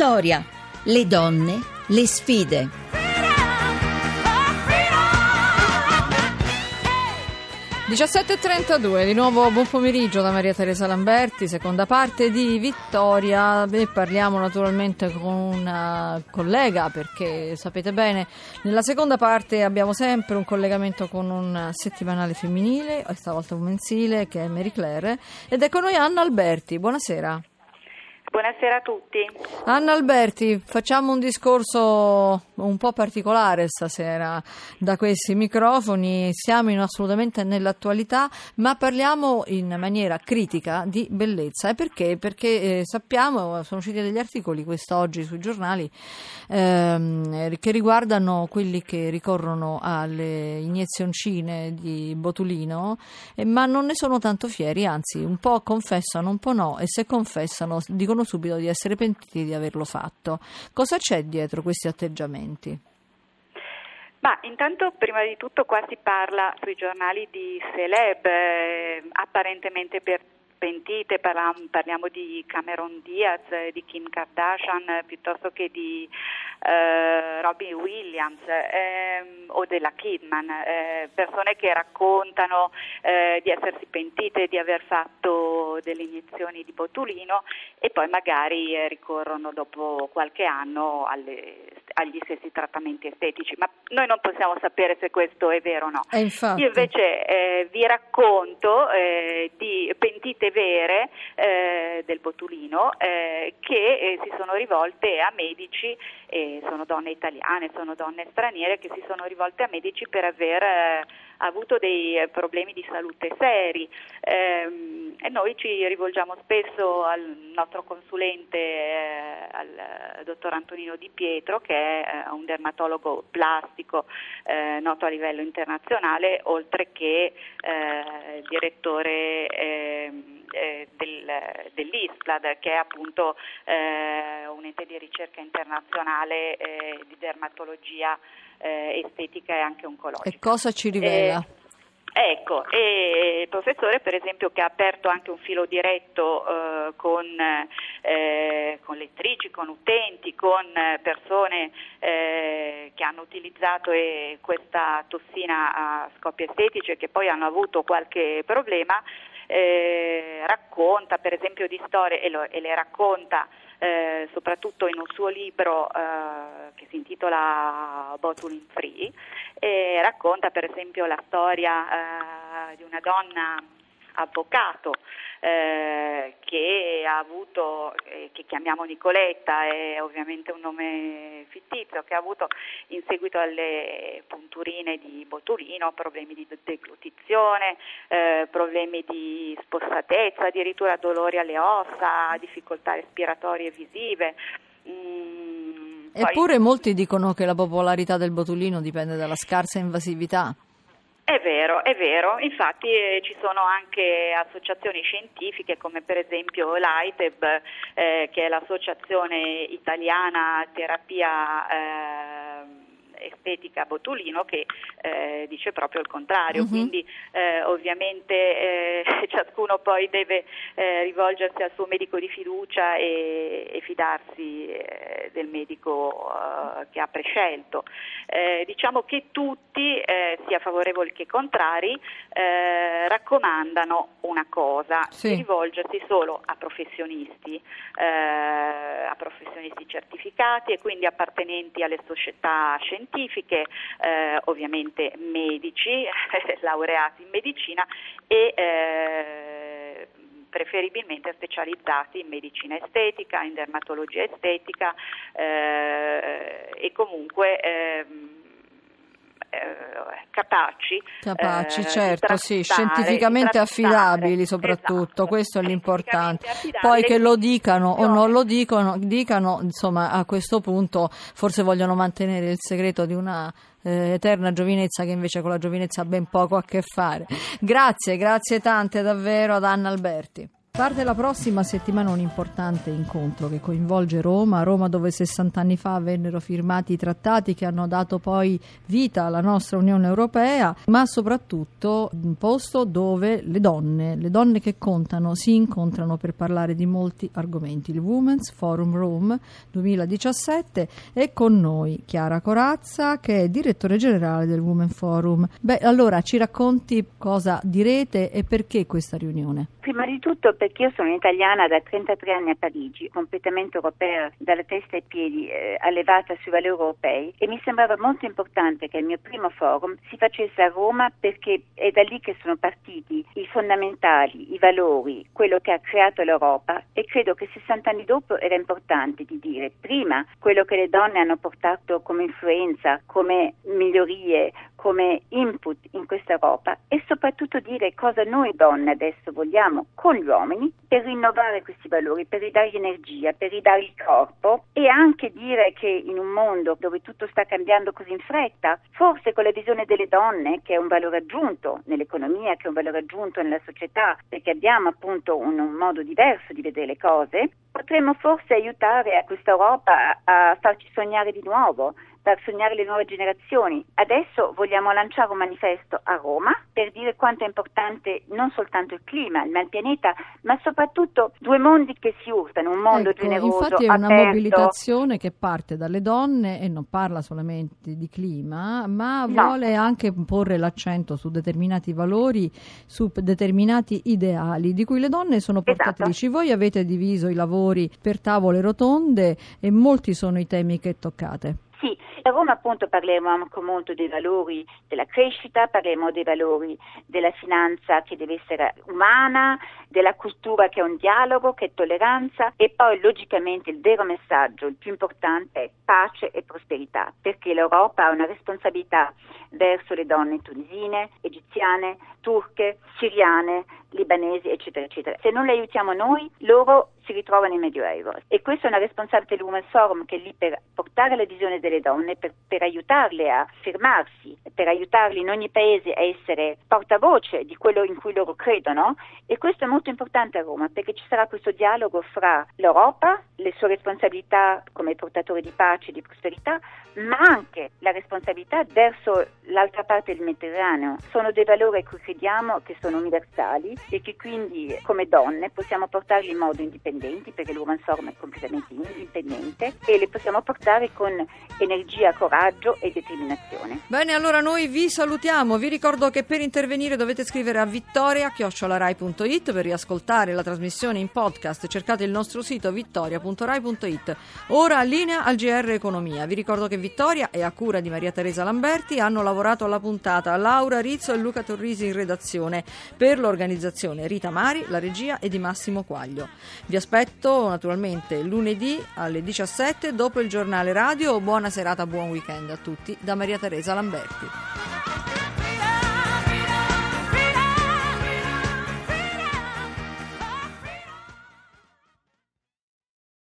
Vittoria, le donne, le sfide. e 17.32, di nuovo buon pomeriggio da Maria Teresa Lamberti, seconda parte di Vittoria e parliamo naturalmente con una collega perché sapete bene, nella seconda parte abbiamo sempre un collegamento con un settimanale femminile, stavolta un mensile che è Mary Claire ed è con noi Anna Alberti, buonasera. Buonasera a tutti. Anna Alberti, facciamo un discorso un po' particolare stasera da questi microfoni, siamo in assolutamente nell'attualità, ma parliamo in maniera critica di bellezza. E perché? Perché eh, sappiamo, sono usciti degli articoli quest'oggi sui giornali ehm, che riguardano quelli che ricorrono alle iniezioncine di botulino, eh, ma non ne sono tanto fieri, anzi un po' confessano, un po' no, e se confessano dicono dicono subito di essere pentiti di averlo fatto. Cosa c'è dietro questi atteggiamenti? Ma intanto prima di tutto qua si parla sui giornali di celeb eh, apparentemente per pentite, parliamo di Cameron Diaz, di Kim Kardashian piuttosto che di eh, Robin Williams ehm, o della Kidman, eh, persone che raccontano eh, di essersi pentite di aver fatto delle iniezioni di botulino e poi magari eh, ricorrono dopo qualche anno alle, agli stessi trattamenti estetici, ma noi non possiamo sapere se questo è vero o no. Io invece eh, vi racconto eh, di pentite vere eh, del botulino eh, che eh, si sono rivolte a medici, sono donne italiane, sono donne straniere che si sono rivolte a medici per aver eh, avuto dei problemi di salute seri ehm, e noi ci rivolgiamo spesso al nostro consulente, eh, al dottor Antonino Di Pietro che è un dermatologo plastico noto a livello internazionale oltre che direttore ehm, eh, del, dell'ISPLAD, che è appunto eh, un ente di ricerca internazionale eh, di dermatologia eh, estetica e anche oncologica. E cosa ci rivela? Eh, ecco, e il professore per esempio che ha aperto anche un filo diretto eh, con, eh, con, lettrici, con utenti, con persone eh, che hanno utilizzato questa tossina a scopi estetici e che poi hanno avuto qualche problema, eh, racconta per esempio di storie e, lo, e le racconta eh, soprattutto in un suo libro eh, che si intitola Botuline Free e racconta per esempio la storia eh, di una donna avvocato eh, che ha avuto, eh, che chiamiamo Nicoletta, è ovviamente un nome fittizio, che ha avuto in seguito alle punturine di botulino problemi di deglutizione, eh, problemi di spossatezza, addirittura dolori alle ossa, difficoltà respiratorie visive. Mm, Eppure poi... molti dicono che la popolarità del botulino dipende dalla scarsa invasività. È vero, è vero, infatti eh, ci sono anche associazioni scientifiche come per esempio l'AITEB eh, che è l'associazione italiana terapia eh, estetica Botulino che eh, dice proprio il contrario, uh-huh. quindi eh, ovviamente eh, ciascuno poi deve eh, rivolgersi al suo medico di fiducia e, e fidarsi eh, del medico eh, che ha prescelto. diciamo che tutti, sia favorevoli che contrari, raccomandano una cosa, sì. rivolgersi solo a professionisti, a professionisti certificati e quindi appartenenti alle società scientifiche scientifiche, eh, ovviamente medici, laureati in medicina e eh, preferibilmente specializzati in medicina estetica, in dermatologia estetica eh, e comunque ehm, eh, capaci, capaci eh, certo, sì, scientificamente affidabili soprattutto, esatto, questo è l'importante. Poi che lo dicano o non lo dicono, dicano, insomma, a questo punto forse vogliono mantenere il segreto di una eh, eterna giovinezza che invece con la giovinezza ha ben poco a che fare. Grazie, grazie tante davvero ad Anna Alberti. Parte la prossima settimana un importante incontro che coinvolge Roma, Roma dove 60 anni fa vennero firmati i trattati che hanno dato poi vita alla nostra Unione Europea, ma soprattutto un posto dove le donne, le donne che contano, si incontrano per parlare di molti argomenti. Il Women's Forum Rome 2017 è con noi Chiara Corazza che è direttore generale del Women Forum. Beh, allora ci racconti cosa direte e perché questa riunione? Prima di tutto perché io sono italiana da 33 anni a Parigi, completamente europea dalla testa ai piedi, eh, allevata sui valori europei e mi sembrava molto importante che il mio primo forum si facesse a Roma perché è da lì che sono partiti i fondamentali, i valori, quello che ha creato l'Europa e credo che 60 anni dopo era importante di dire prima quello che le donne hanno portato come influenza, come migliorie, come input in questa Europa e soprattutto dire cosa noi donne adesso vogliamo con gli uomini per rinnovare questi valori, per ridargli energia, per ridargli corpo e anche dire che in un mondo dove tutto sta cambiando così in fretta, forse con la visione delle donne, che è un valore aggiunto nell'economia, che è un valore aggiunto nella società, perché abbiamo appunto un, un modo diverso di vedere le cose, potremmo forse aiutare a questa Europa a farci sognare di nuovo, per sognare le nuove generazioni. Adesso vogliamo lanciare un manifesto a Roma per dire quanto è importante non soltanto il clima, ma il pianeta, ma soprattutto due mondi che si urtano, un mondo ecco, generoso. Infatti è aperto. una mobilitazione che parte dalle donne e non parla solamente di clima, ma No. vuole anche porre l'accento su determinati valori, su determinati ideali di cui le donne sono Esatto. portatrici. Voi avete diviso i lavori per tavole rotonde e molti sono i temi che toccate. Sì, a Roma appunto parleremo anche molto dei valori della crescita, parleremo dei valori della finanza che deve essere umana, della cultura che è un dialogo, che è tolleranza e poi logicamente il vero messaggio, il più importante è pace e prosperità, perché l'Europa ha una responsabilità verso le donne tunisine, egiziane, turche, siriane, libanesi, eccetera, eccetera. Se non le aiutiamo noi, loro si ritrovano in Medioevo e questa è una responsabilità del Women's Forum che è lì per portare la visione delle donne, per, per aiutarle a fermarsi, per aiutarle in ogni paese a essere portavoce di quello in cui loro credono e questo è molto importante a Roma perché ci sarà questo dialogo fra l'Europa, le sue responsabilità come portatore di pace e di prosperità, ma anche la responsabilità verso l'altra parte del Mediterraneo. Sono dei valori a cui crediamo che sono universali e che quindi come donne possiamo portarli in modo indipendente perché l'Urban Forum è completamente indipendente e le possiamo portare con energia, coraggio e determinazione. Bene, allora noi vi salutiamo. Vi ricordo che per intervenire dovete scrivere a vittoria.rai.it riascoltare la trasmissione in podcast. Cercate il nostro sito vittoria.rai.it. Ora linea al GR Economia. Vi ricordo che Vittoria è a cura di Maria Teresa Lamberti. Hanno lavorato alla puntata Laura Rizzo e Luca Torrisi in redazione. Per l'organizzazione Rita Mari, la regia è di Massimo Quaglio. Vi aspetto naturalmente lunedì alle 17 dopo il giornale radio. Buona serata, buon weekend a tutti da Maria Teresa Lamberti.